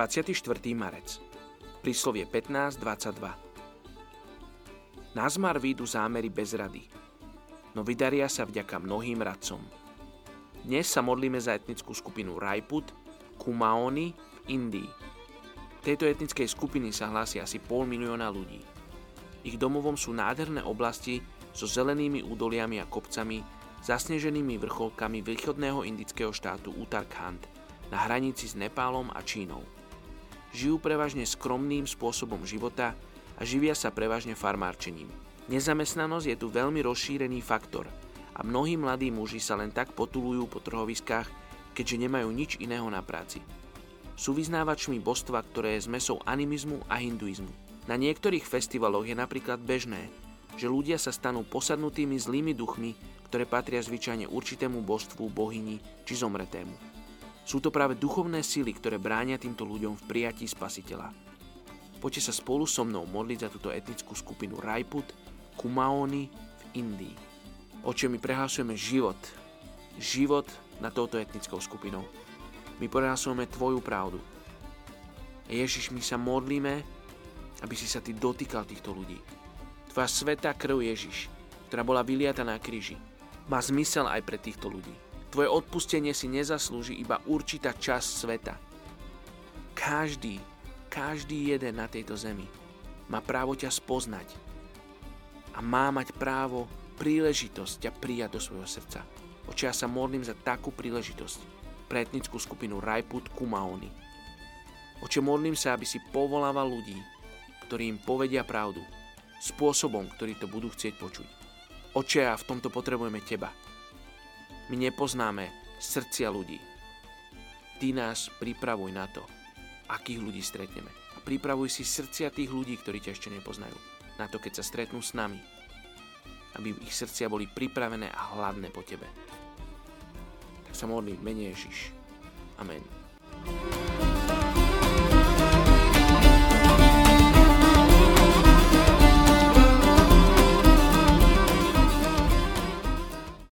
24. marec. Príslovie 15.22. Na výjdu zámery bez rady, no vydaria sa vďaka mnohým radcom. Dnes sa modlíme za etnickú skupinu Rajput, Kumaoni v Indii. Tejto etnickej skupiny sa hlási asi pol milióna ľudí. Ich domovom sú nádherné oblasti so zelenými údoliami a kopcami, zasneženými vrcholkami východného indického štátu Uttarakhand na hranici s Nepálom a Čínou. Žijú prevažne skromným spôsobom života a živia sa prevažne farmárčením. Nezamestnanosť je tu veľmi rozšírený faktor a mnohí mladí muži sa len tak potulujú po trhoviskách, keďže nemajú nič iného na práci sú vyznávačmi božstva, ktoré je zmesou animizmu a hinduizmu. Na niektorých festivaloch je napríklad bežné, že ľudia sa stanú posadnutými zlými duchmi, ktoré patria zvyčajne určitému božstvu, bohyni či zomretému. Sú to práve duchovné sily, ktoré bránia týmto ľuďom v prijatí spasiteľa. Poďte sa spolu so mnou modliť za túto etnickú skupinu Rajput, Kumaoni v Indii. Oče, my prehlasujeme život. Život na touto etnickou skupinou. My prehlasujeme Tvoju pravdu. Ježiš, my sa modlíme, aby si sa Ty dotýkal týchto ľudí. Tvoja svetá krv Ježiš, ktorá bola vyliata na kríži, má zmysel aj pre týchto ľudí. Tvoje odpustenie si nezaslúži iba určitá časť sveta. Každý, každý jeden na tejto zemi má právo ťa spoznať a má mať právo príležitosť ťa prijať do svojho srdca. Oče, ja sa modlím za takú príležitosť pre etnickú skupinu Rajput Kumaoni. Oče, modlím sa, aby si povolával ľudí, ktorí im povedia pravdu, spôsobom, ktorý to budú chcieť počuť. Oče, a v tomto potrebujeme Teba. My nepoznáme srdcia ľudí. Ty nás pripravuj na to, akých ľudí stretneme. A pripravuj si srdcia tých ľudí, ktorí ťa ešte nepoznajú. Na to, keď sa stretnú s nami. Aby ich srdcia boli pripravené a hladné po Tebe sa modlím v mene Ježiš. Amen.